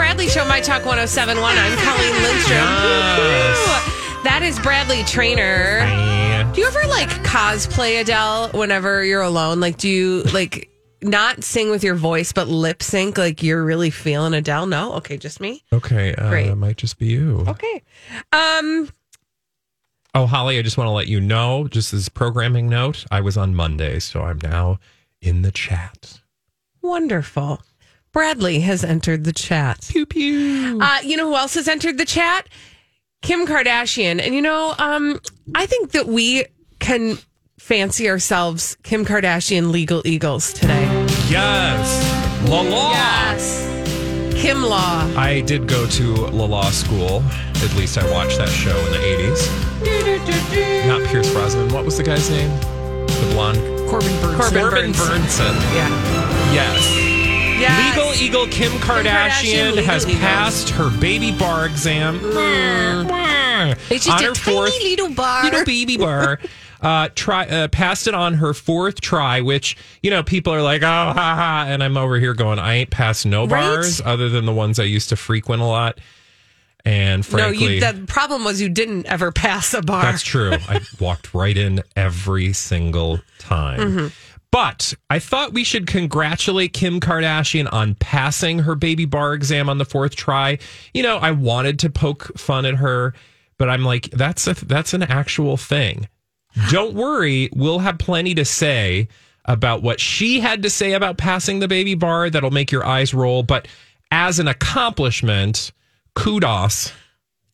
Bradley Show, My Talk 1071. I'm Colleen Lindstrom. Woo-hoo. That is Bradley Traynor. Do you ever like cosplay Adele whenever you're alone? Like, do you like not sing with your voice, but lip sync? Like, you're really feeling Adele? No? Okay, just me? Okay, uh, Great. it might just be you. Okay. Um, Oh, Holly, I just want to let you know, just as programming note, I was on Monday, so I'm now in the chat. wonderful. Bradley has entered the chat. Pew pew. Uh, you know who else has entered the chat? Kim Kardashian. And you know, um, I think that we can fancy ourselves Kim Kardashian legal eagles today. yes, La La. Yes. Kim Law. I did go to La La school. At least I watched that show in the 80s. Not Pierce Brosnan. What was the guy's name? The blonde. Corbin Bernsen. Corbin Bernsen. Yeah. Yes. Yes. Legal Eagle Kim Kardashian, Kardashian, legal has eagle. passed her baby bar exam. It's just on a her tiny fourth little bar. little baby bar. Uh, try uh, passed it on her fourth try, which you know people are like, oh, ha ha, and I'm over here going, I ain't passed no Right? bars other than the ones I used to frequent a lot. And frankly, no, you, the problem was you didn't ever pass a bar. that's true. I walked right in every single time. But I thought we should congratulate Kim Kardashian on passing her baby bar exam on the fourth try. You know, I wanted to poke fun at her, but I'm like, that's a, that's an actual thing. Don't worry, we'll have plenty to say about what she had to say about passing the baby bar that'll make your eyes roll. But as an accomplishment, kudos.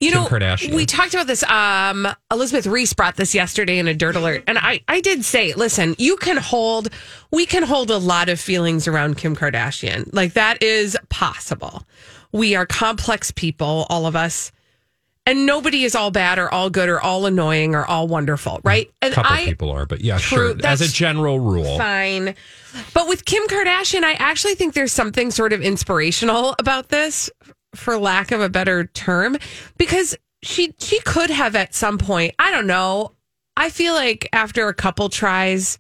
You Kim know, Kardashian. we talked about this. Um, Elizabeth Reese brought this yesterday in a Dirt Alert, and I, I did say, listen, you can hold, we can hold a lot of feelings around Kim Kardashian. Like that is possible. We are complex people, all of us, and nobody is all bad or all good or all annoying or all wonderful, right? A couple I, people are, but yeah, True, sure. As a general rule, fine. But with Kim Kardashian, I actually think there's something sort of inspirational about this, for lack of a better term, because she she could have at some point. I don't know. I feel like after a couple tries,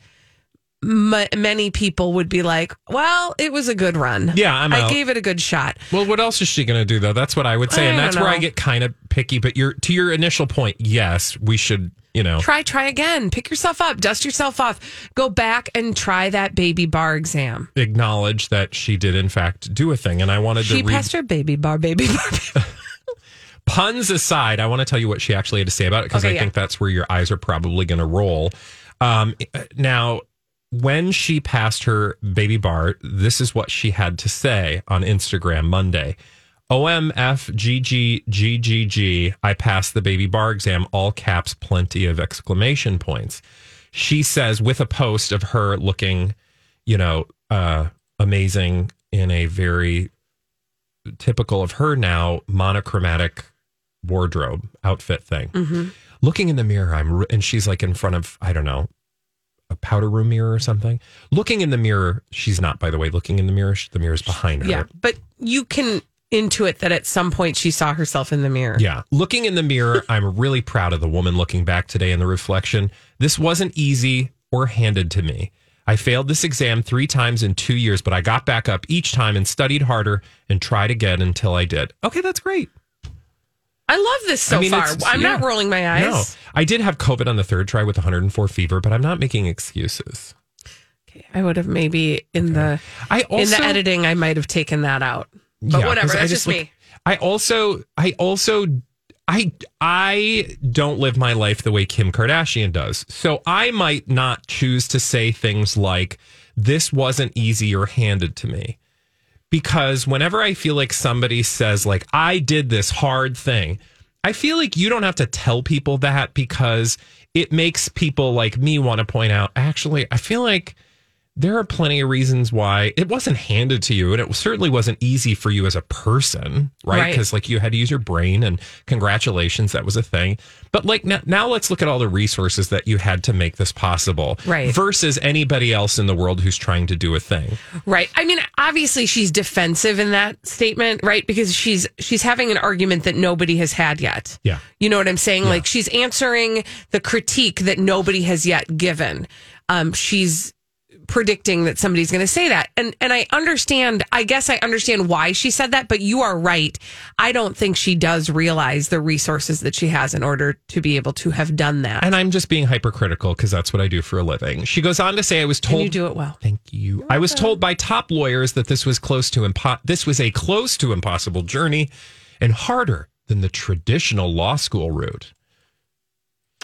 m- many people would be like, "Well, it was a good run. Yeah, I'm I out." gave it a good shot." Well, what else is she going to do though? That's what I would say, I and don't that's where I know. get kind of picky. But your to your initial point, yes, we should. You know, Try, try again. Pick yourself up, dust yourself off, go back and try that baby bar exam. acknowledge that she did in fact do a thing, and I wanted She to read passed her baby bar, baby bar. puns aside. I want to tell you what she actually had to say about it because Okay, I yeah. think that's where your eyes are probably going to roll. Um, now, when she passed her baby bar, this is what she had to say on Instagram Monday. OMFGGGGG, I passed the baby bar exam, all caps, plenty of exclamation points. She says with a post of her looking, you know, uh, amazing in a very typical of her now monochromatic wardrobe outfit thing. Looking in the mirror, I'm, re- and she's like in front of, I don't know, a powder room mirror or something. Looking in the mirror, she's not, by the way, looking in the mirror. The mirror's behind her. Yeah, but you can intuit that at some point she saw herself in the mirror. Yeah. Looking in the mirror, I'm really proud of the woman looking back today in the reflection. This wasn't easy or handed to me. I failed this exam three times in two years, but I got back up each time and studied harder and tried again until I did. Okay, that's great. I love this so I mean, far. I'm not rolling my eyes. No, I did have COVID on the third try with 104 fever, but I'm not making excuses. Okay, I would have maybe in the I also in the editing I might have taken that out. But Yeah, whatever, that's just like, me. I also, I also, I, I don't live my life the way Kim Kardashian does. So I might not choose to say things like, this wasn't easy or handed to me. Because whenever I feel like somebody says, like, I did this hard thing, I feel like you don't have to tell people that because it makes people like me want to point out, actually, I feel like there are plenty of reasons why it wasn't handed to you and it certainly wasn't easy for you as a person right Right. because like you had to use your brain and congratulations that was a thing but like now, now let's look at all the resources that you had to make this possible Right. versus anybody else in the world who's trying to do a thing Right. I mean, obviously she's defensive in that statement, right? Because she's she's having an argument that nobody has had yet. Yeah. You know what I'm saying? Like she's answering the critique that nobody has yet given. Um, she's predicting that somebody's going to say that. And and I understand, I guess I understand why she said that, but you are right. I don't think she does realize the resources that she has in order to be able to have done that. and i'm just being hypercritical because that's what i do for a living she goes on to say i was told and you do it well. Thank you. I was told by top lawyers that this was close to impo- this was a close to impossible journey and harder than the traditional law school route.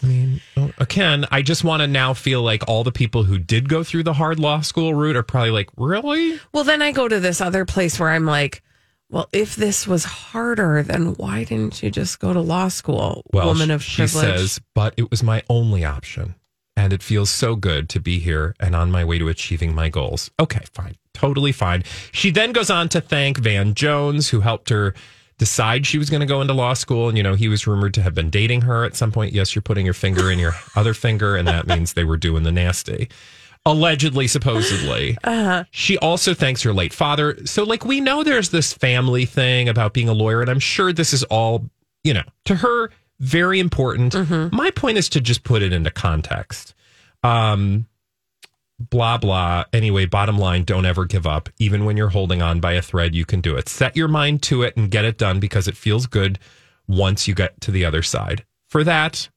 I mean, again, I just want to now feel like all the people who did go through the hard law school route are probably like, really? Well, then I go to this other place where I'm like, well, if this was harder, then why didn't you just go to law school, woman of she privilege? says, but it was my only option. And it feels so good to be here and on my way to achieving my goals. Okay, fine. Totally fine. She then goes on to thank Van Jones, who helped her decide she was going to go into law school. And, you know, he was rumored to have been dating her at some point. Yes, you're putting your finger in your other finger, and that means they were doing the nasty. Allegedly, supposedly. She also thanks her late father. So, like, we know there's this family thing about being a lawyer, and I'm sure this is all, you know, to her, very important. My point is to just put it into context. Um, blah, blah. Anyway, bottom line, don't ever give up. Even when you're holding on by a thread, you can do it. Set your mind to it and get it done because it feels good once you get to the other side. For that,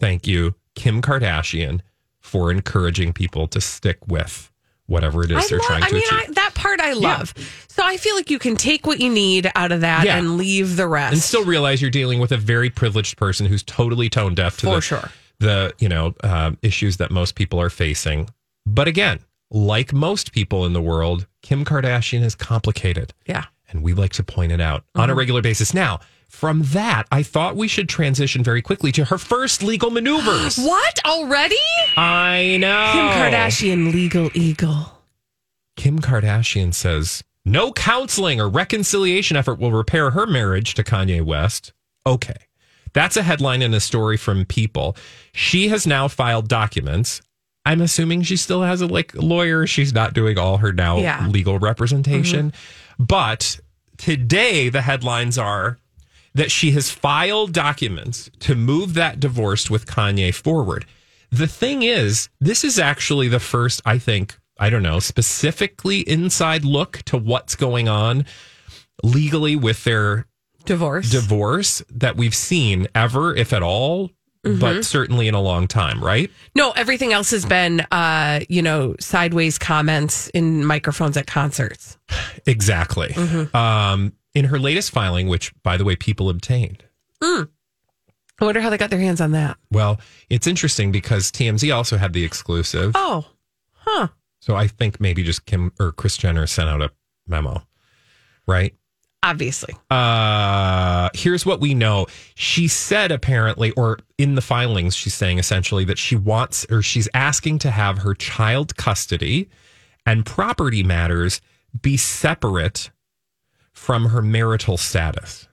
thank you, Kim Kardashian, for encouraging people to stick with whatever it is I, they're love, trying I to mean, achieve. I, mean, that part I love. So I feel like you can take what you need out of that Yeah. and leave the rest. and still realize you're dealing with a very privileged person who's totally tone deaf to For the, sure. the you know um, issues that most people are facing. But again, like most people in the world, Kim Kardashian is complicated, yeah. and we like to point it out on a Mm-hmm. regular basis. Now, from that, I thought we should transition very quickly to her first legal maneuvers. What already? I know Kim Kardashian, legal eagle. Kim Kardashian says no counseling or reconciliation effort will repair her marriage to Kanye West. Okay. That's a headline in a story from People. She has now filed documents. I'm assuming she still has a like lawyer. She's not doing all her now Yeah. legal representation. Mm-hmm. But today the headlines are that she has filed documents to move that divorce with Kanye forward. The thing is, this is actually the first, I think, I don't know, specifically inside look to what's going on legally with their Divorce. divorce that we've seen ever, if at all, but certainly in a long time, right? no, everything else has been, uh, you know, sideways comments in microphones at concerts. Exactly. Um, in her latest filing, which, by the way, people obtained. I wonder how they got their hands on that. Well, it's interesting because TMZ also had the exclusive. Oh, huh. So I think maybe just Kim or Kris Jenner sent out a memo, right? Obviously. Uh, here's what we know. She said apparently, or in the filings, she's saying essentially that she wants or she's asking to have her child custody and property matters be separate from her marital status.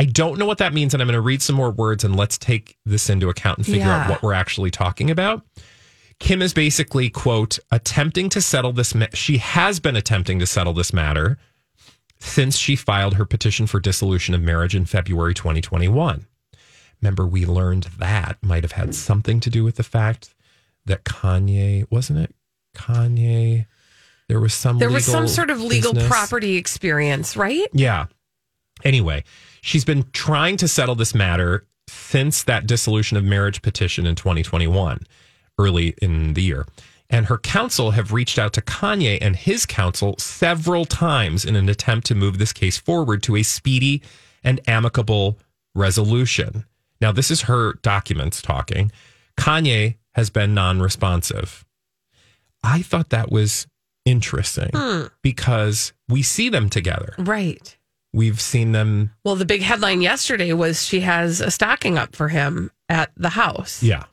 I don't know what that means, and I'm going to read some more words and let's take this into account and figure out what we're actually talking about. Kim is basically, quote, attempting to settle this. Ma- she has been attempting to settle this matter since she filed her petition for dissolution of marriage in February 2021. Remember, we learned that might have had something to do with the fact that Kanye, wasn't it? Kanye, there was some There was some sort of legal business. property experience, right? Yeah. Anyway, she's been trying to settle this matter since that dissolution of marriage petition in 2021, early in the year. And her counsel have reached out to Kanye and his counsel several times in an attempt to move this case forward to a speedy and amicable resolution. Now, this is her documents talking. Kanye has been non responsive. I thought that was interesting hmm. because we see them together. Right. We've seen them. Well, the big headline yesterday was she has a stocking up for him at the house. Yeah.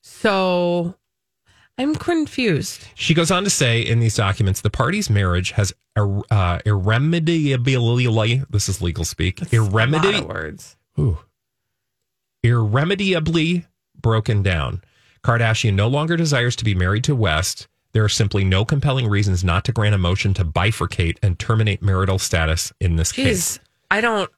So I'm confused. She goes on to say in these documents the party's marriage has ir- uh, irremediably, this is legal speak, of words. Ooh. irremediably broken down. Kardashian no longer desires to be married to West. There are simply no compelling reasons not to grant a motion to bifurcate and terminate marital status in this case. I don't.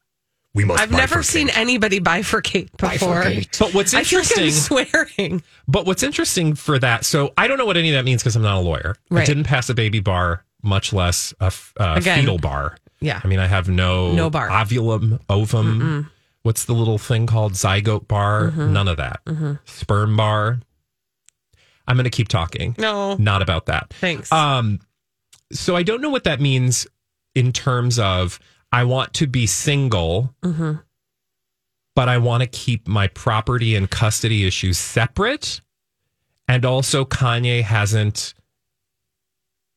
We must. I've never seen anybody bifurcate before. But what's interesting, I feel like I'm interesting, swearing. but what's interesting for that, so I don't know what any of that means because I'm not a lawyer. I didn't pass a baby bar, much less a, uh, Again. fetal bar. Yeah. I mean, I have no No bar. ovulum, ovum. What's the little thing called zygote bar? Mm-hmm. None of that. Sperm bar. I'm going to keep talking. No, Not about that. thanks. Um, so I don't know what that means in terms of I want to be single, Mm-hmm. but I want to keep my property and custody issues separate. And also, Kanye hasn't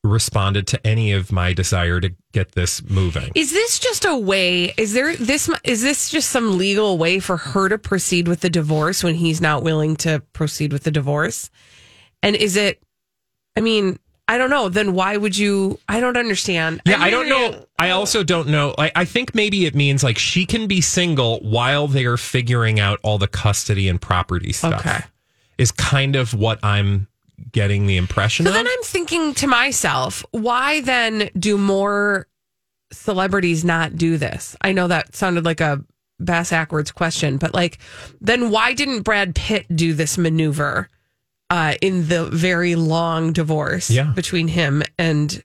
responded to any of my desire to get this moving. Is this just a way? Is there this? Is this just some legal way for her to proceed with the divorce when he's not willing to proceed with the divorce? And is it? I mean, I don't know. Then why would you? I don't understand. Yeah, I don't know. I also don't know. I, I think maybe it means like she can be single while they're figuring out all the custody and property stuff. Okay. Is kind of what I'm getting the impression So of. then I'm thinking to myself, why then do more celebrities not do this? I know that sounded like a bass backwards question, but like, then why didn't Brad Pitt do this maneuver uh, in the very long divorce Yeah. between him and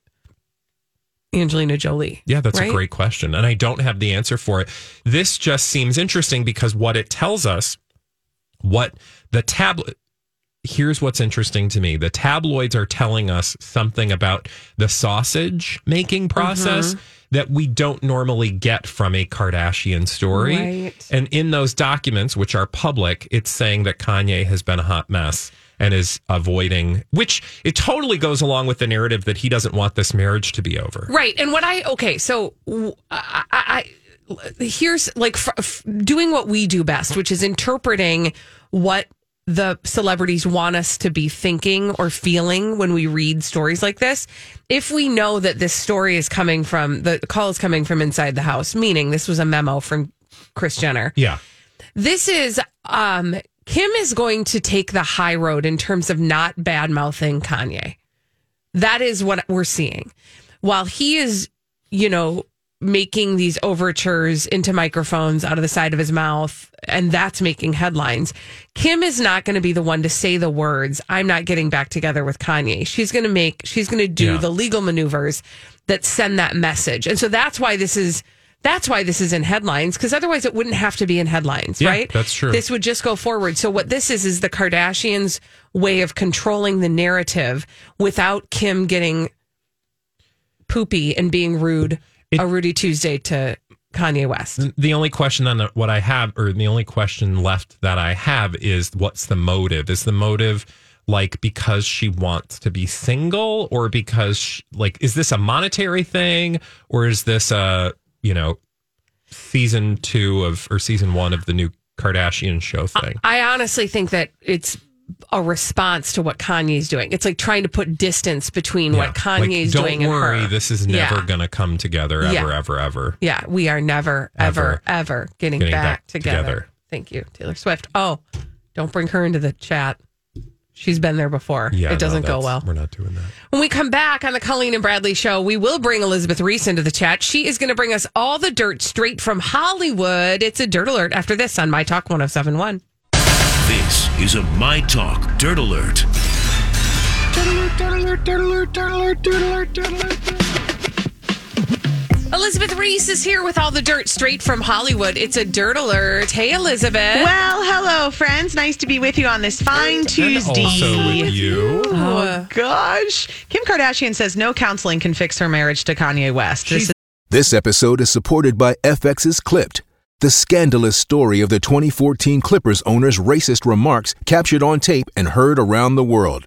Angelina Jolie? Yeah, that's Right? a great question. And I don't have the answer for it. This just seems interesting because what it tells us, what the tablet, here's what's interesting to me. The tabloids are telling us something about the sausage making process that we don't normally get from a Kardashian story. Right. And in those documents, which are public, it's saying that Kanye has been a hot mess and is avoiding, which it totally goes along with the narrative that he doesn't want this marriage to be over. Right. And what I okay, so I- I- here's like f- f- doing what we do best, which is interpreting what the celebrities want us to be thinking or feeling when we read stories like this. If we know that this story is coming from the call is coming from inside the house, meaning this was a memo from Kris Jenner. Yeah. This is um Kim is going to take the high road in terms of not bad mouthing Kanye. That is what we're seeing. While he is, you know, making these overtures into microphones out of the side of his mouth, and that's making headlines. Kim is not going to be the one to say the words, I'm not getting back together with Kanye. She's going to make, she's going to do Yeah. the legal maneuvers that send that message. And so that's why this is. That's why this is in headlines because otherwise it wouldn't have to be in headlines, Yeah, right? that's true. This would just go forward. So what this is is the Kardashians' way of controlling the narrative without Kim getting poopy and being rude, a Rudy Tuesday to Kanye West. The only question on what I have, or the only question left that I have is what's the motive? Is the motive like because she wants to be single or because, sh like, is this a monetary thing or is this a, you know, season two of, or season one of the new Kardashian show thing? I honestly think that it's a response to what Kanye's doing. It's like trying to put distance between what Yeah. Like, Kanye's don't doing worry, and her. this is never Yeah. going to come together ever, Yeah. ever, ever. Yeah, we are never, ever, Ever ever getting, getting back, back together. together. Thank you, Taylor Swift. Oh, don't bring her into the chat. She's been there before. Yeah, it doesn't no, go well. We're not doing that. When we come back on the Colleen and Bradley show, we will bring Elizabeth Reese into the chat. She is going to bring us all the dirt straight from Hollywood. It's a dirt alert after this on My Talk 1071. This is a My Talk Dirt Alert. Dirt alert. Dirt alert. Dirt alert. Dirt alert. Dirt Alert. Elizabeth Reese is here with all the dirt straight from Hollywood. It's a dirt alert. Hey, Elizabeth. Well, hello, friends. Nice to be with you on this fine Tuesday. And also with you. Oh, gosh. Kim Kardashian says no counseling can fix her marriage to Kanye West. This is This episode is supported by FX's Clipped, the scandalous story of the 2014 Clippers owner's racist remarks captured on tape and heard around the world.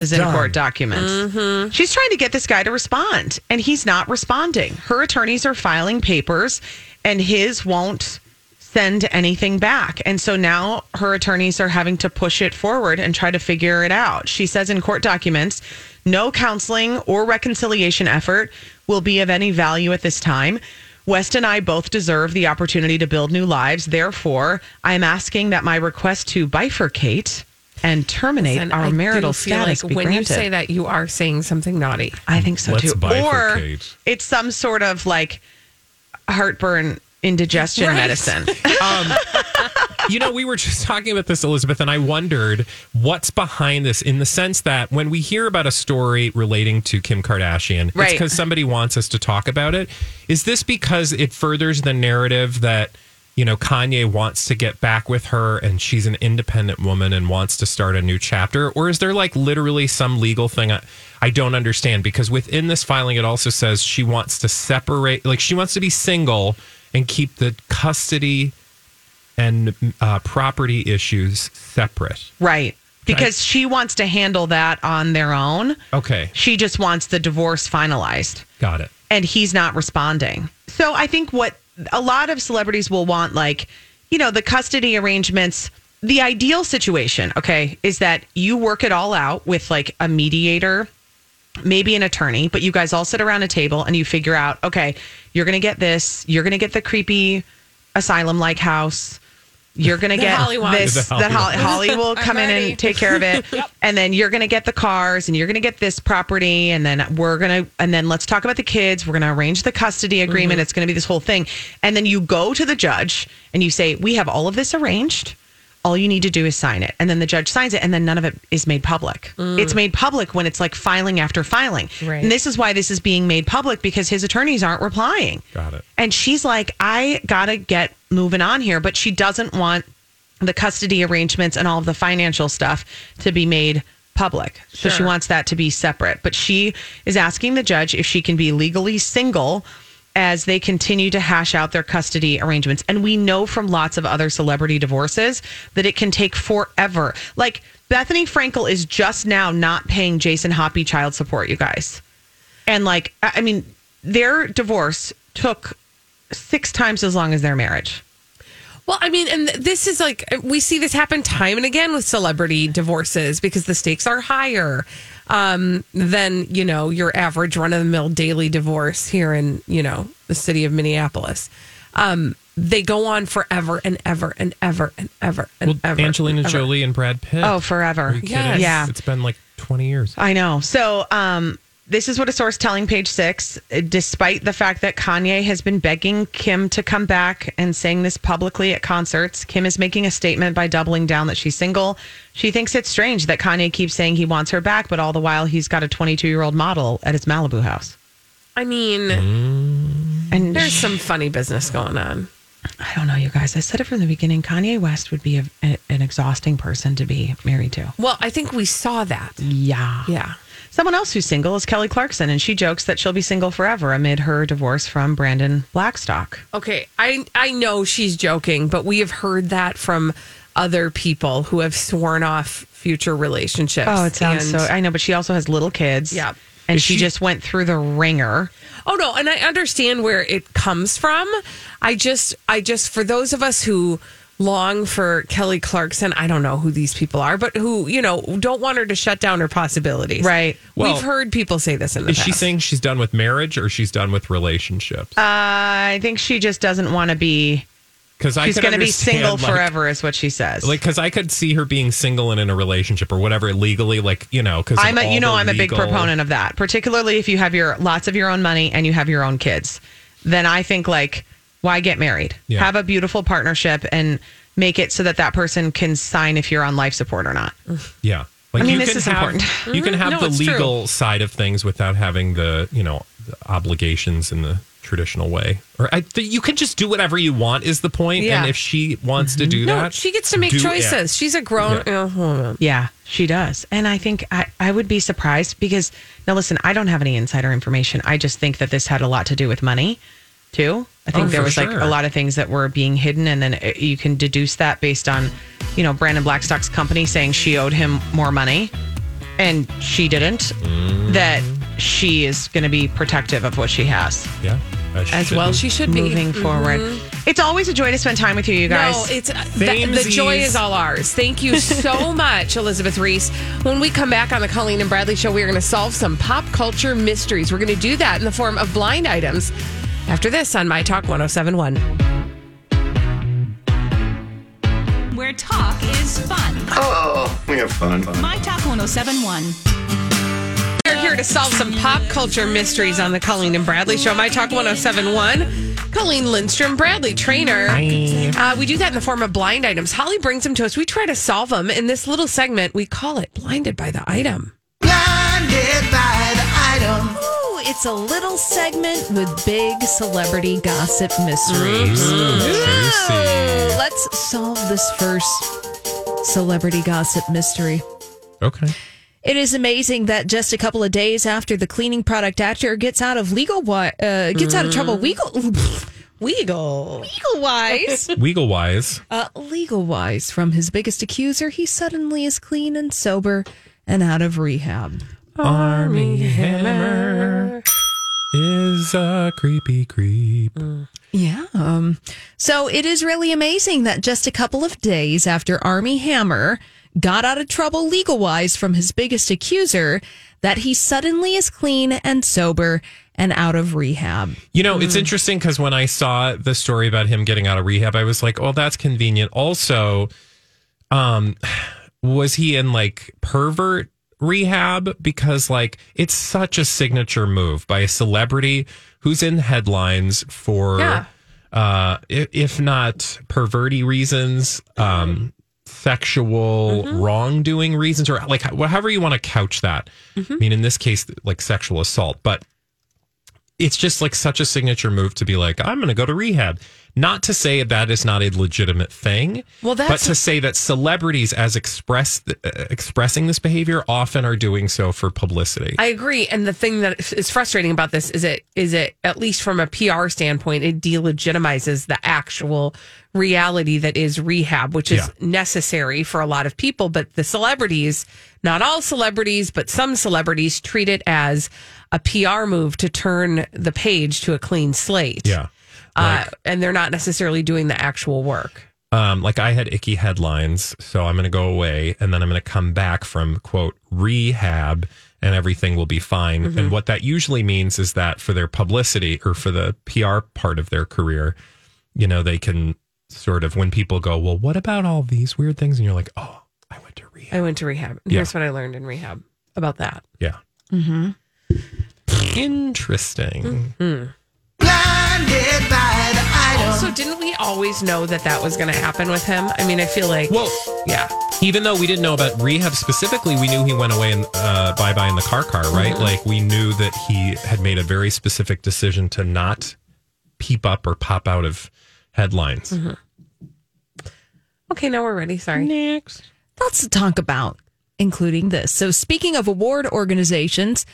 Is in court documents. Mm-hmm. She's trying to get this guy to respond, and he's not responding. Her attorneys are filing papers, and his won't send anything back. And so now her attorneys are having to push it forward and try to figure it out. She says in court documents, no counseling or reconciliation effort will be of any value at this time. West and I both deserve the opportunity to build new lives. Therefore, I'm asking that my request to bifurcate and terminate And our I do marital feel status like be when granted. you say that, you are saying something naughty. I think so Let's too. bifurcate. Or it's some sort of like heartburn indigestion Right. medicine. Um, you know, we were just talking about this, Elizabeth, and I wondered what's behind this in the sense that when we hear about a story relating to Kim Kardashian, it's because somebody wants us to talk about it. Is this because it furthers the narrative that, you know, Kanye wants to get back with her and she's an independent woman and wants to start a new chapter? Or is there like literally some legal thing I, I don't understand? Because within this filing, it also says she wants to separate, like, she wants to be single and keep the custody and uh, property issues separate. right. Because she wants to handle that on their own. Okay, She just wants the divorce finalized. got it. and he's not responding. So I think what a lot of celebrities will want, like, you know, the custody arrangements, the ideal situation, okay, is that you work it all out with like a mediator, maybe an attorney, but you guys all sit around a table and you figure out, okay, you're going to get this, you're going to get the creepy asylum like house. You're gonna get Holly this. The That Holly, Holly Holly will come in ready. and take care of it, and then you're gonna get the cars, and you're gonna get this property, and then we're gonna, and then let's talk about the kids. We're gonna arrange the custody agreement. Mm-hmm. It's gonna be this whole thing, and then you go to the judge and you say, "We have all of this arranged. All you need to do is sign it," and then the judge signs it, and then none of it is made public. It's made public when it's like filing after filing, Mm. Right. and this is why this is being made public because his attorneys aren't replying. Got it. And she's like, I gotta get moving on here, but she doesn't want the custody arrangements and all of the financial stuff to be made public. So she wants that to be separate. But she is asking the judge if she can be legally single as they continue to hash out their custody arrangements. And we know from lots of other celebrity divorces that it can take forever. Like Bethenny Frankel is just now not paying Jason Hoppy child support, you guys. And like, I mean, their divorce took six times as long as their marriage. Well, I mean, and this is like we see this happen time and again with celebrity divorces because the stakes are higher um, than you know your average run of the mill daily divorce here in you know the city of Minneapolis. Um, they go on forever and ever and ever and ever and Well, ever. Angelina and ever. Jolie and Brad Pitt. Oh, forever. Are you? Yes. Yeah. It's been like 20 years. I know. So, um, this is what a source telling page six, despite the fact that Kanye has been begging Kim to come back and saying this publicly at concerts, Kim is making a statement by doubling down that she's single. She thinks it's strange that Kanye keeps saying he wants her back, but all the while he's got a 22 year old model at his Malibu house. I mean, mm. And there's some funny business going on. I don't know, you guys. I said it from the beginning. Kanye West would be a, a- an exhausting person to be married to. Well, I think we saw that. Yeah. Yeah. Someone else who's single is Kelly Clarkson, and she jokes that she'll be single forever amid her divorce from Brandon Blackstock. Okay, I I know she's joking, but we have heard that from other people who have sworn off future relationships. Oh, it sounds And- so. I know, but she also has little kids. Yeah. And she, she- just went through the ringer. Oh no, and I understand where it comes from. I just I just for those of us who long for Kelly Clarkson, I don't know who these people are, but who, you know, don't want her to shut down her possibilities. Right. Well, We've heard people say this in the Is past. she saying she's done with marriage or she's done with relationships? Uh, I think she just doesn't want to be. Because I She's going to be single like- forever, is what she says. Like, because I could see her being single and in a relationship or whatever legally, like you know. Because I'm a, you know, I'm a big proponent of that, particularly if you have your lots of your own money and you have your own kids. Then I think like, why get married? Yeah. Have a beautiful partnership and make it so that that person can sign if you're on life support or not. Yeah. Like I mean, you this can is have, important. You can Mhm. have No, the it's true. legal side of things without having the you know the obligations in the traditional way. Or I, th- you can just do whatever you want. Is the point? Yeah. And if she wants to do no, that, she gets to make do it. choices. She's a grown Yeah. uh. Yeah, she does. And I think I, I would be surprised because now listen, I don't have any insider information. I just think that this had a lot to do with money too. I think Oh, there for was like a lot of things that were being hidden and then uh, you can deduce that based on, you know, Brandon Blackstock's company saying she owed him more money and she didn't. Mm. That she is going to be protective of what she has Yeah. As well, be. she should be moving forward. It's always a joy to spend time with you, you guys. No, it's uh, the, the joy is all ours. Thank you so much, Elizabeth Reese. When we come back on the Colleen and Bradley show, we are going to solve some pop culture mysteries. We're going to do that in the form of blind items. After this on My Talk 1071. Where talk is fun. Oh, we have fun. My Talk 1071. We're here to solve some pop culture mysteries on the Colleen and Bradley show. My Talk 1071. Colleen Lindstrom, Bradley Traynor. Uh, we do that in the form of blind items. Holly brings them to us. We try to solve them. In this little segment, we call it Blinded by the Item. It's a little segment with big celebrity gossip mysteries. Juicy. Let's solve this first celebrity gossip mystery. Okay. It is amazing that just a couple of days after the cleaning product actor gets out of legal uh, gets out of trouble legal Weagle. legal wise Weagle wise. uh, legal wise from his biggest accuser, he suddenly is clean and sober and out of rehab. Armie Hammer is a creepy creep. Yeah. Um, so it is really amazing that just a couple of days after Armie Hammer got out of trouble legal wise from his biggest accuser, that he suddenly is clean and sober and out of rehab. You know, it's interesting because when I saw the story about him getting out of rehab, I was like, "Oh, that's convenient." Also, um, was he in like pervert rehab? Because like it's such a signature move by a celebrity who's in headlines for, Yeah. uh, if not perverty reasons, um, sexual wrongdoing reasons, or like however you want to couch that. I mean, in this case, like sexual assault, but it's just like such a signature move to be like, I'm going to go to rehab. Not to say that is not a legitimate thing, Well, but that's- to say that celebrities, as express uh, expressing this behavior, often are doing so for publicity. I agree. And the thing that is frustrating about this is it is it at least from a PR standpoint, it delegitimizes the actual reality that is rehab, which is Yeah. necessary for a lot of people. But the celebrities, not all celebrities, but some celebrities treat it as a PR move to turn the page to a clean slate. yeah. Uh, and they're not necessarily doing the actual work. Um, like I had icky headlines, so I'm going to go away and then I'm going to come back from quote rehab and everything will be fine. Mm-hmm. And what that usually means is that for their publicity or for the PR part of their career, you know, they can sort of when people go, well, what about all these weird things? And you're like, oh, I went to rehab. I went to rehab. And Yeah. Here's what I learned in rehab about that. Yeah. Mm-hmm. Interesting. Also, didn't we always know that that was going to happen with him? I mean, I feel like, Well, yeah. even though we didn't know about rehab specifically, we knew he went away and uh, bye bye in the car car, right? Mm-hmm. Like we knew that he had made a very specific decision to not peep up or pop out of headlines. Mm-hmm. Okay, now we're ready. Sorry. Next. Lots to talk about, including this. So, speaking of award organizations,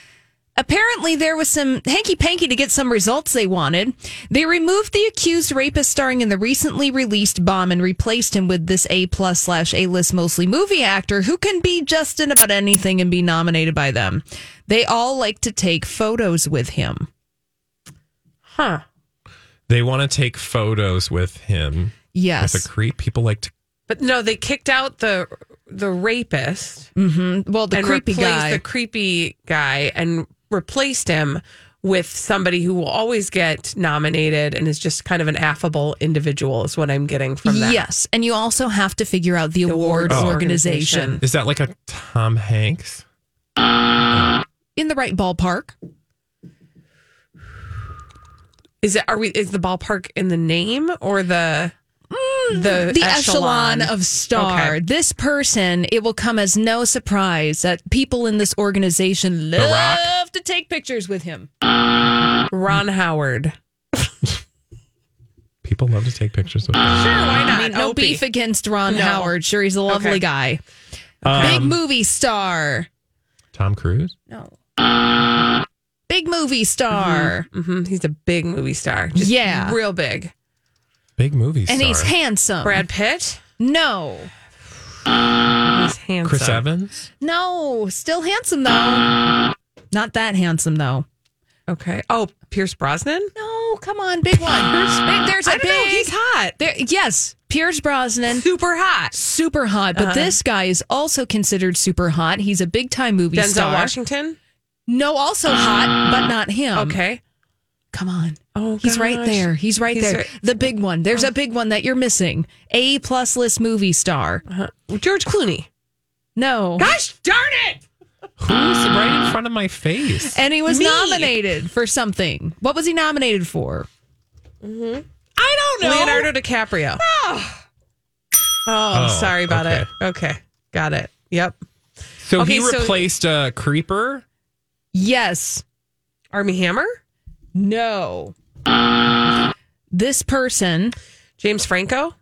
apparently there was some hanky panky to get some results they wanted. They removed the accused rapist starring in the recently released bomb and replaced him with this A plus slash A list mostly movie actor who can be just in about anything and be nominated by them. They all like to take photos with him. Huh. They want to take photos with him. Yes. With a creep. People like to. But no, they kicked out the the rapist. Mm-hmm. Well, the and creepy guy. the creepy guy, and replaced him with somebody who will always get nominated and is just kind of an affable individual. Is what I'm getting from that. Yes, and you also have to figure out the, award awards organization Is that like a Tom Hanks? in the right ballpark. Is it? Are we? Is the ballpark in the name or the the the echelon, of star. Okay. This person, it will come as no surprise that people in this organization Rock? love to take pictures with him. Ron Howard. People love to take pictures with him. Sure, why not? I mean, no Opie. beef against Ron No. Howard. Sure, he's a lovely Okay. guy. Big Um, movie star. Tom Cruise? No. Big movie star. hmm He's a big movie star. Just Yeah. real big. Big movie And he's handsome. Brad Pitt. No. He's handsome. Chris Evans? No. Still handsome, though. Not that handsome, though. Okay. Oh, Pierce Brosnan. No, come on, big one. Big- there's a I don't know. big. He's hot. There, yes, Pierce Brosnan, Super hot. super hot. But Uh-huh. this guy is also considered super hot. He's a big time movie Denzel star. Washington. No, also hot, but not him. Okay. Come on. Oh, He's right there. He's right He's there. right- The big one. There's a big one that you're missing. A plus list movie star. Uh-huh. George Clooney. No. Gosh darn it! Who's right in front of my face? And he was Me. nominated for something. What was he nominated for? Mm-hmm. I don't know. Leonardo DiCaprio. Oh, Oh, I'm oh, sorry about okay. it. Okay, got it. Yep. So Okay, he so- replaced a creeper? Yes. Armie Hammer. No. This person. James Franco.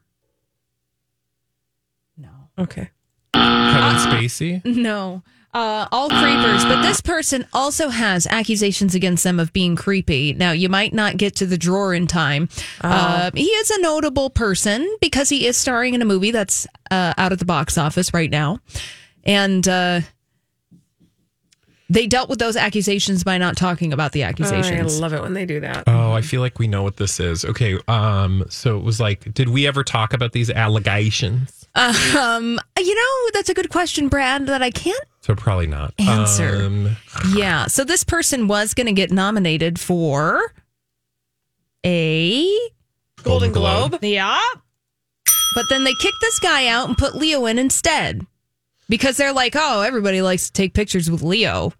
No. Okay. Kevin Spacey? No. Uh, all creepers, but this person also has accusations against them of being creepy. Now, you might not get to the drawer in time. Uh, he is a notable person because he is starring in a movie that's uh, out at the box office right now. And uh, they dealt with those accusations by not talking about the Oh, I love it when they do that. Oh, I feel like we know what this is. Okay, um, so it was like, did we ever talk about these allegations? um, you know, that's a good question, Brad, that I can't So probably not. Answer. Um, Yeah. So this person was going to get nominated for a Golden Globe. Yeah. But then they kicked this guy out and put Leo in instead because they're like, oh, everybody likes to take pictures with Leo.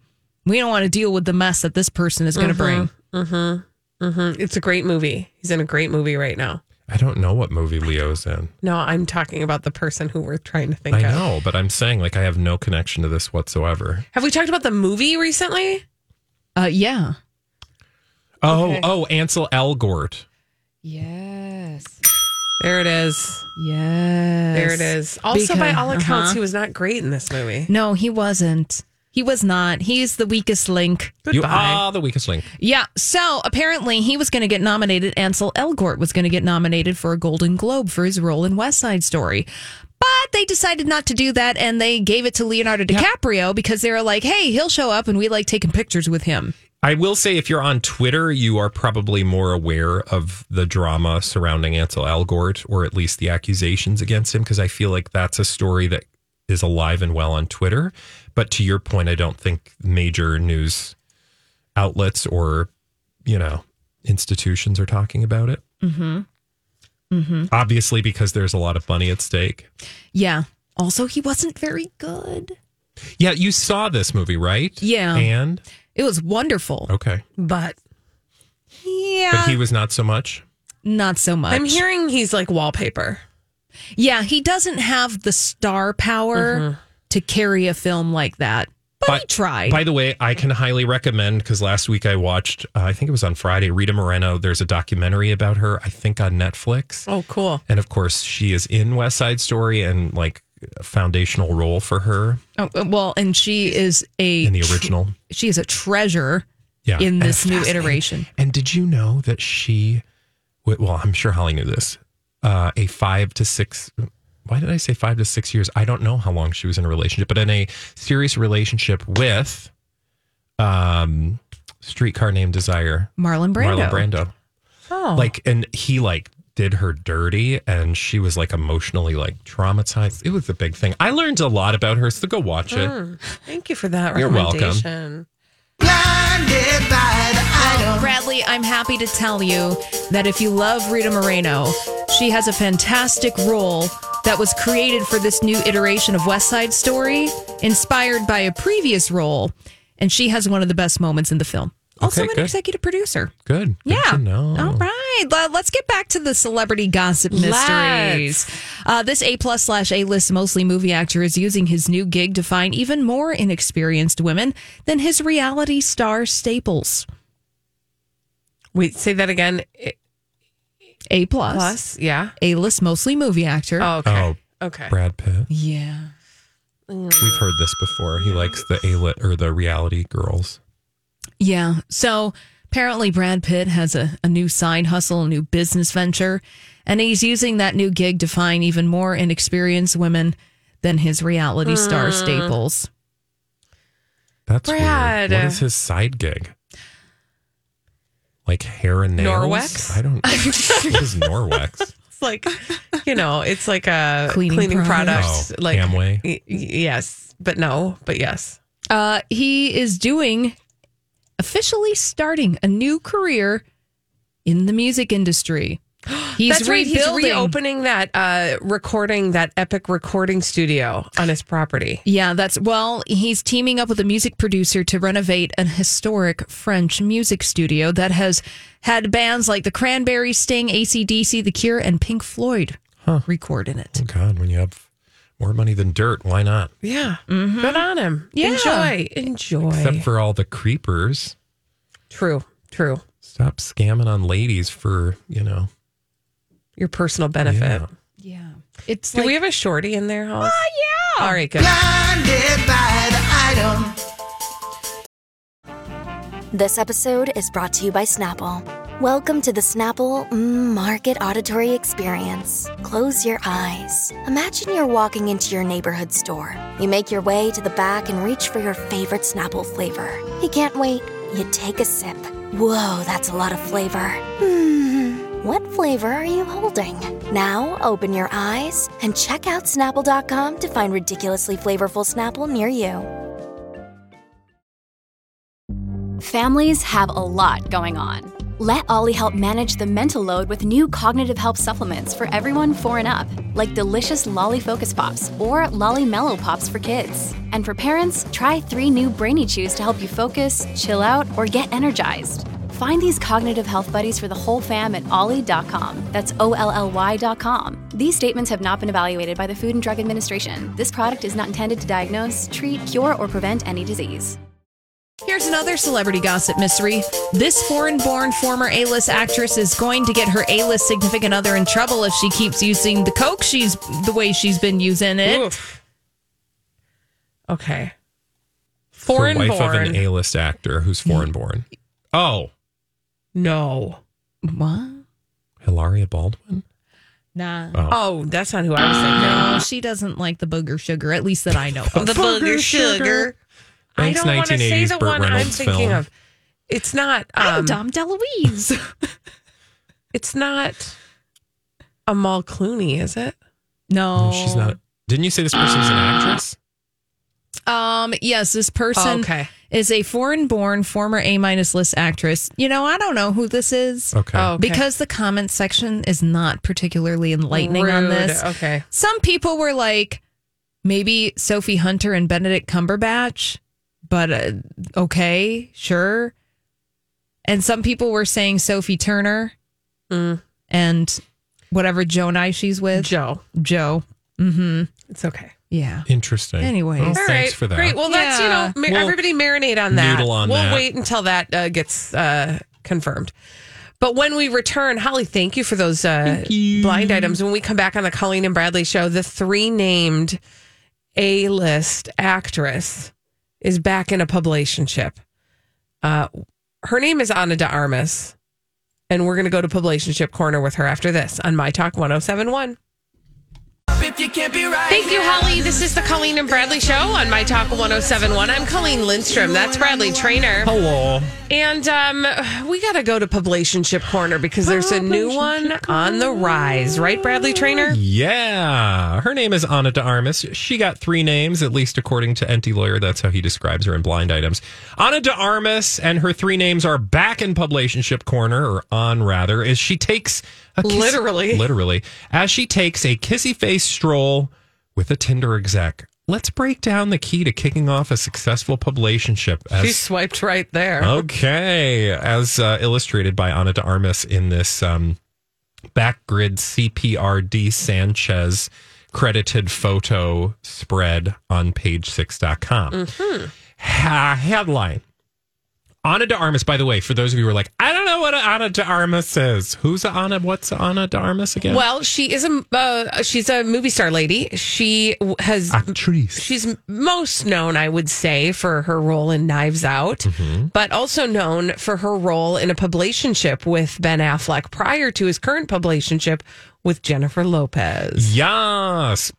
We don't want to deal with the mess that this person is going to bring. Mm-hmm. Mm-hmm. It's a great movie. He's in a great movie right now. I don't know what movie Leo's in. No, I'm talking about the person who we're trying to think I of. know, but I'm saying like I have no connection to this whatsoever. Have we talked about the movie recently? Uh, yeah. Oh, Okay. oh, Ansel Elgort. Yes. There it is. Yes. There it is. Also, by all accounts, uh-huh. he was not great in this movie. No, he wasn't. He was not. He's the weakest link. You are the weakest link. Yeah. So apparently he was going to get nominated. Ansel Elgort was going to get nominated for a Golden Globe for his role in West Side Story. But they decided not to do that and they gave it to Leonardo DiCaprio because they were like, hey, he'll show up and we like taking pictures with him. I will say, if you're on Twitter, you are probably more aware of the drama surrounding Ansel Elgort, or at least the accusations against him, because I feel like that's a story that is alive and well on Twitter. But to your point, I don't think major news outlets or, you know, institutions are talking about it. Mm-hmm. Mm-hmm. Obviously, because there's a lot of money at stake. Yeah. Also, he wasn't very good. Yeah, you saw this movie, right? Yeah. And It was wonderful. okay, But Yeah. but he was not so much. not so much. I'm hearing he's like wallpaper. Yeah, he doesn't have the star power Mm-hmm. to carry a film like that. But, he tried. By the way, I can highly recommend because last week I watched, uh, I think it was on Friday, Rita Moreno. There's a documentary about her, I think on Netflix. Oh, cool. And of course, she is in West Side Story and like a foundational role for her Oh, well, and she is a in the original. she is a treasure Yeah, in this new iteration. And did you know that she, well, I'm sure Holly knew this, uh, a five to six, why did I say five to six years? I don't know how long she was in a relationship, but in a serious relationship with um, Streetcar Named Desire, Marlon Brando. Marlon Brando. Oh. Like, and he like did her dirty and she was like emotionally like traumatized. It was a big thing. I learned a lot about her, so go watch it. Mm, thank you for that You're welcome. recommendation. Well, Bradley, I'm happy to tell you that if you love Rita Moreno, she has a fantastic role that was created for this new iteration of West Side Story, inspired by a previous role, and she has one of the best moments in the film. Also, Okay, an good. executive producer. Good. Good Yeah. to know. All right. Let- Let's get back to the celebrity gossip mysteries. Uh, this A plus slash A list mostly movie actor is using his new gig to find even more inexperienced women than his reality star staples. Wait, say that again. It- A plus, Plus, yeah. A list mostly movie actor. Oh, okay. Oh, okay. Brad Pitt. Yeah. We've heard this before. He likes the A-lit or the reality girls. Yeah. So apparently, Brad Pitt has a, a new side hustle, a new business venture, and he's using that new gig to find even more inexperienced women than his reality star Hmm. staples. That's Brad. weird. What is his side gig? Like hair and nails? Norwex? I don't. what is Norwex? It's like, you know, it's like a Cleaning cleaning, products. product. Oh, like Amway? y- y- yes, but no, but yes. Uh, he is doing officially starting a new career in the music industry. He's That's right. He's reopening that uh, recording, that epic recording studio on his property. Yeah, that's well, he's teaming up with a music producer to renovate an historic French music studio that has had bands like the Cranberries, Sting, ACDC, The Cure, and Pink Floyd record in it. Oh God, when you have more money than dirt, why not? Yeah. Good on him. Yeah. Enjoy. Enjoy. Except for all the creepers. true. True. Stop scamming on ladies for you know. Your personal benefit. Yeah. Yeah. It's Do like, we have a shorty in there, Hollis? Oh, yeah. All right, good. This episode is brought to you by Snapple. Welcome to the Snapple mm, Market Auditory Experience. Close your eyes. Imagine you're walking into your neighborhood store. You make your way to the back and reach for your favorite Snapple flavor. You can't wait. You take a sip. Whoa, that's a lot of flavor. Hmm, what flavor are you holding? Now open your eyes and check out Snapple.com to find ridiculously flavorful Snapple near you. Families have a lot going on. Let Olly help manage the mental load with new cognitive help supplements for everyone four and up, like delicious Lolly Focus Pops or Lolly Mellow Pops for kids. And for parents, try three new Brainy Chews to help you focus, chill out, or get energized. Find these cognitive health buddies for the whole fam at olly.com. That's O L L Y.com. These statements have not been evaluated by the Food and Drug Administration. This product is not intended to diagnose, treat, cure, or prevent any disease. Here's another celebrity gossip mystery. This foreign born former A list actress is going to get her A list significant other in trouble if she keeps using the Coke she's the way she's been using it. Oof. Okay. the Foreign wife of an A-list actor who's foreign born. Oh, no. What? Hilaria Baldwin. Nah. Oh. Oh, that's not who I was thinking. No, she doesn't like the booger sugar, at least that I know. of. The booger sugar. I don't want to say the Burt one I'm thinking film. of. It's not. I'm Um, Dom DeLuise. it's not Amal Clooney, is it? no, No, she's not. Didn't you say this person's an actress? Um, yes, this person Oh, okay. Is a foreign born former A minus list actress. You know, I don't know who this is. Okay. Oh, okay. Because the comment section is not particularly enlightening on this. Okay. Some people were like, maybe Sophie Hunter and Benedict Cumberbatch, but uh, okay, sure. And some people were saying Sophie Turner Mm. and whatever Jonai she's with. Joe. Joe. Mm-hmm. It's okay. Yeah. Interesting. Anyway, Well, thanks right. for that. Great. Well, that's, you know, ma- We'll everybody marinate on that. noodle on we'll that. wait until that uh, gets uh, confirmed. But when we return, Holly, thank you for those uh, blind items. When we come back on the Colleen and Bradley show, the three named A list actress is back in a publicationship. Uh, her name is Ana de Armas, and we're going to go to publicationship corner with her after this on My Talk 1071. Thank you, Holly. This is the Colleen and Bradley Show on My Talk 1071. I'm Colleen Lindstrom. That's Bradley Traynor. Hello. And um, we got to go to Publicationship Corner because there's a new one on the rise, right, Bradley Traynor? Yeah. Her name is Ana de Armas. She got three names, at least according to Enty Lawyer. That's how he describes her in Blind Items. Ana de Armas and her three names are back in Publicationship Corner, or on rather, as she takes a kiss- Literally. Literally. As she takes a kissy face stroll with a Tinder exec. Let's break down the key to kicking off a successful publicationship. She swiped right there. Okay, as uh, illustrated by Ana de Armas in this um, backgrid CPRD Sanchez credited photo spread on page6.com. Mm-hmm. Ha- headline. Ana de Armas, by the way, for those of you who are like, I don't know what Ana de Armas is. Who's Anna? What's Ana de Armas again? Well, she is a uh, she's a movie star lady. She has actrice. She's most known, I would say, for her role in Knives Out, Mm-hmm. but also known for her role in a publicationship with Ben Affleck prior to his current publicationship with Jennifer Lopez. Yes.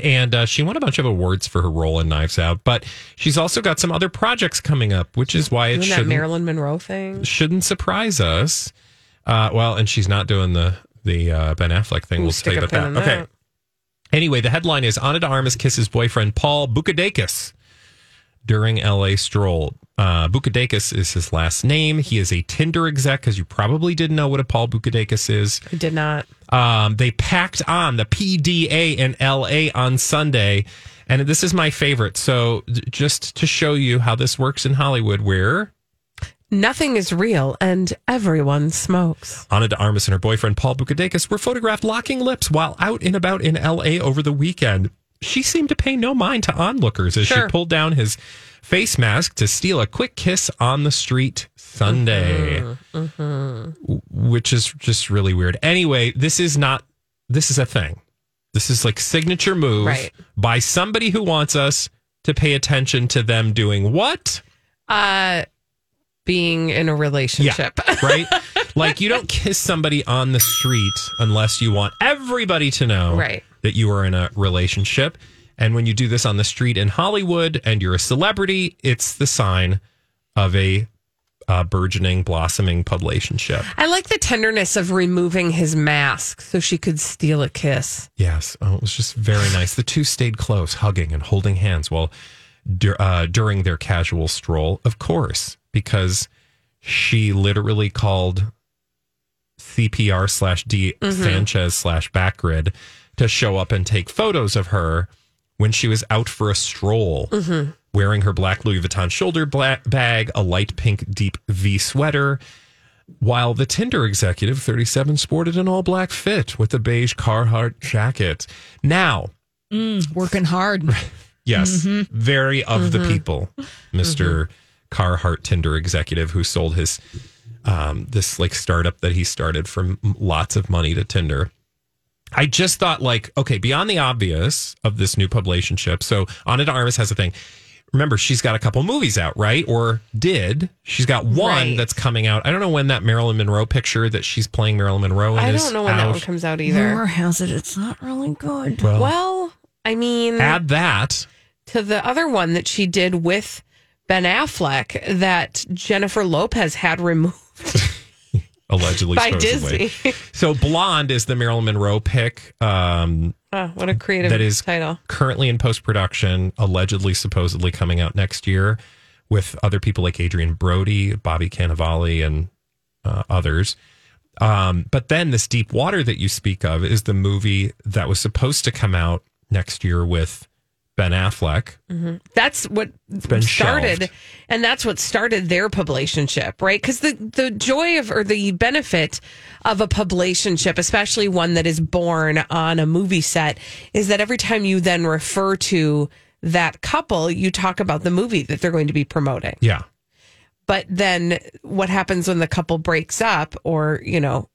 And uh, she won a bunch of awards for her role in Knives Out, but she's also got some other projects coming up, which is why it that shouldn't, Marilyn Monroe thing. shouldn't surprise us. Uh, well, and she's not doing the the uh, Ben Affleck thing. We'll tell you about that. Okay. that. Anyway, the headline is Ana de Armas kisses boyfriend Paul Boukadakis during LA stroll. Uh, Boukadakis is his last name. He is a Tinder exec, because you probably didn't know what a Paul Boukadakis is. I did not. Um, they packed on the PDA in LA on Sunday. And this is my favorite. So, just to show you how this works in Hollywood, where Nothing is real and everyone smokes. Ana de Armas and her boyfriend Paul Boukadakis were photographed locking lips while out and about in LA over the weekend. She seemed to pay no mind to onlookers as Sure. she pulled down his face mask to steal a quick kiss on the street Sunday, Mm-hmm. w- which is just really weird. Anyway, this is not, this is a thing. This is like signature move Right. by somebody who wants us to pay attention to them doing what? Uh, being in a relationship. right? like you don't kiss somebody on the street unless you want everybody to know Right. that you are in a relationship. And when you do this on the street in Hollywood and you're a celebrity, it's the sign of a uh, burgeoning, blossoming publicationship. I like the tenderness of removing his mask so she could steal a kiss. Yes. Oh, it was just very nice. The two stayed close, hugging and holding hands while dur- uh, during their casual stroll, of course, because she literally called CPR slash D Mhm. Sanchez slash backgrid to show up and take photos of her when she was out for a stroll, Mhm. wearing her black Louis Vuitton shoulder bag, a light pink deep V sweater. While the Tinder executive, 37, sported an all black fit with a beige Carhartt jacket. Now, Mm, working hard. Yes, Mhm. very of the Mhm. people, mister Carhartt Tinder executive who sold his um, this like startup that he started for lots of money to Tinder. I just thought like, okay, beyond the obvious of this new publicationship. So Ana de Armas has a thing. Remember, she's got a couple movies out, right? Or did. She's got one Right. that's coming out. I don't know when that Marilyn Monroe picture that she's playing Marilyn Monroe in I don't know when that one comes out either. Rumor has it it's not really good. Well, Well, I mean, add that. to the other one that she did with Ben Affleck that Jennifer Lopez had removed allegedly by supposedly. Disney. So Blonde is the Marilyn Monroe pick. Um, oh, what a creative that is title. currently in post production, allegedly, supposedly coming out next year with other people like Adrien Brody, Bobby Cannavale, and uh, others. Um, but then this Deep Water that you speak of is the movie that was supposed to come out next year with Ben Affleck. hmm That's what started, shelved. and that's what started their publicationship, right? Because the the joy of or the benefit of a publicationship, especially one that is born on a movie set, is that every time you then refer to that couple, you talk about the movie that they're going to be promoting. Yeah. But then what happens when the couple breaks up or, you know,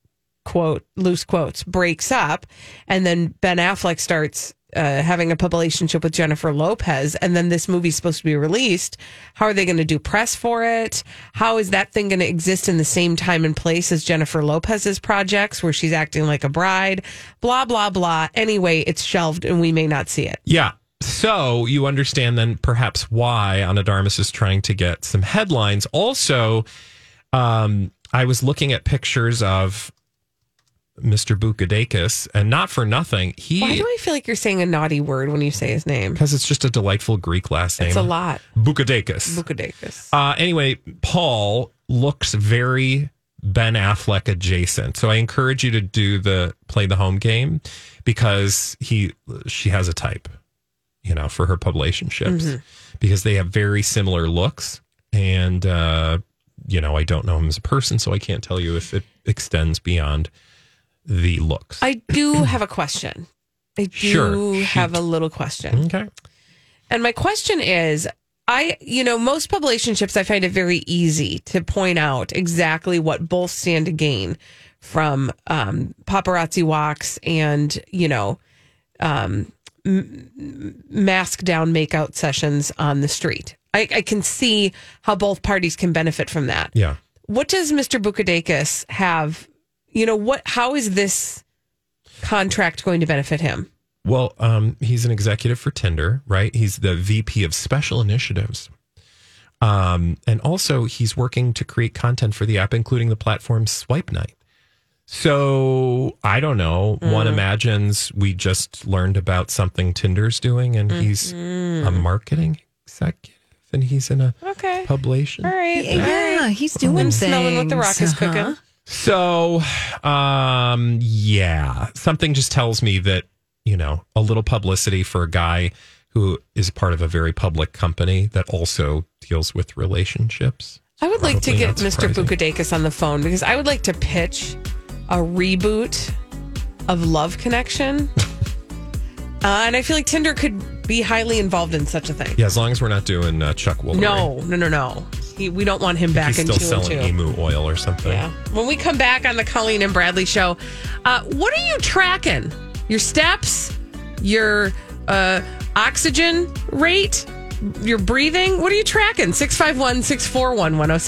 quote, loose quotes, breaks up, and then Ben Affleck starts uh, having a relationship with Jennifer Lopez, and then this movie's supposed to be released. How are they going to do press for it? How is that thing going to exist in the same time and place as Jennifer Lopez's projects, where she's acting like a bride? Blah blah blah. Anyway, it's shelved, and we may not see it. Yeah. So you understand then perhaps why Ana de Armas is trying to get some headlines. Also, um, I was looking at pictures of Mr. Boukadakis, and not for nothing, he Why do I feel like you're saying a naughty word when you say his name? because it's just a delightful Greek last name. It's a lot. Boukadakis. Boukadakis. Uh, anyway, Paul looks very Ben Affleck adjacent. So I encourage you to do the play the home game because he she has a type, you know, for her relationships Mhm. because they have very similar looks and uh you know, I don't know him as a person, so I can't tell you if it extends beyond the looks. I do have a question. I do Sure, have a little question. Okay. And my question is I, you know, most relationships, I find it very easy to point out exactly what both stand to gain from um, paparazzi walks and, you know, um, m- mask down makeout sessions on the street. I, I can see how both parties can benefit from that. Yeah. What does Mr. Boukadakis have? You know, what, how is this contract going to benefit him? Well, um, he's an executive for Tinder, right? He's the VP of Special Initiatives. Um, and also, he's working to create content for the app, including the platform Swipe Night. So I don't know. One Mm. imagines we just learned about something Tinder's doing, and he's a marketing executive, and he's in a Mm-hmm. Okay. publication. All right. Yeah, he's doing I'm smelling what the rock is. Uh-huh. cooking. So, um, yeah, something just tells me that, you know, a little publicity for a guy who is part of a very public company that also deals with relationships. I would like to get Mr. Boukadakis on the phone because I would like to pitch a reboot of Love Connection. uh, and I feel like Tinder could be highly involved in such a thing. Yeah, as long as we're not doing uh, Chuck Woolery. No, no, no, no. He, we don't want him back he's in still selling emu oil or something. Yeah. When we come back on the Colleen and Bradley show, uh, what are you tracking? Your steps, your uh, oxygen rate, your breathing? What are you tracking? 651 641 107.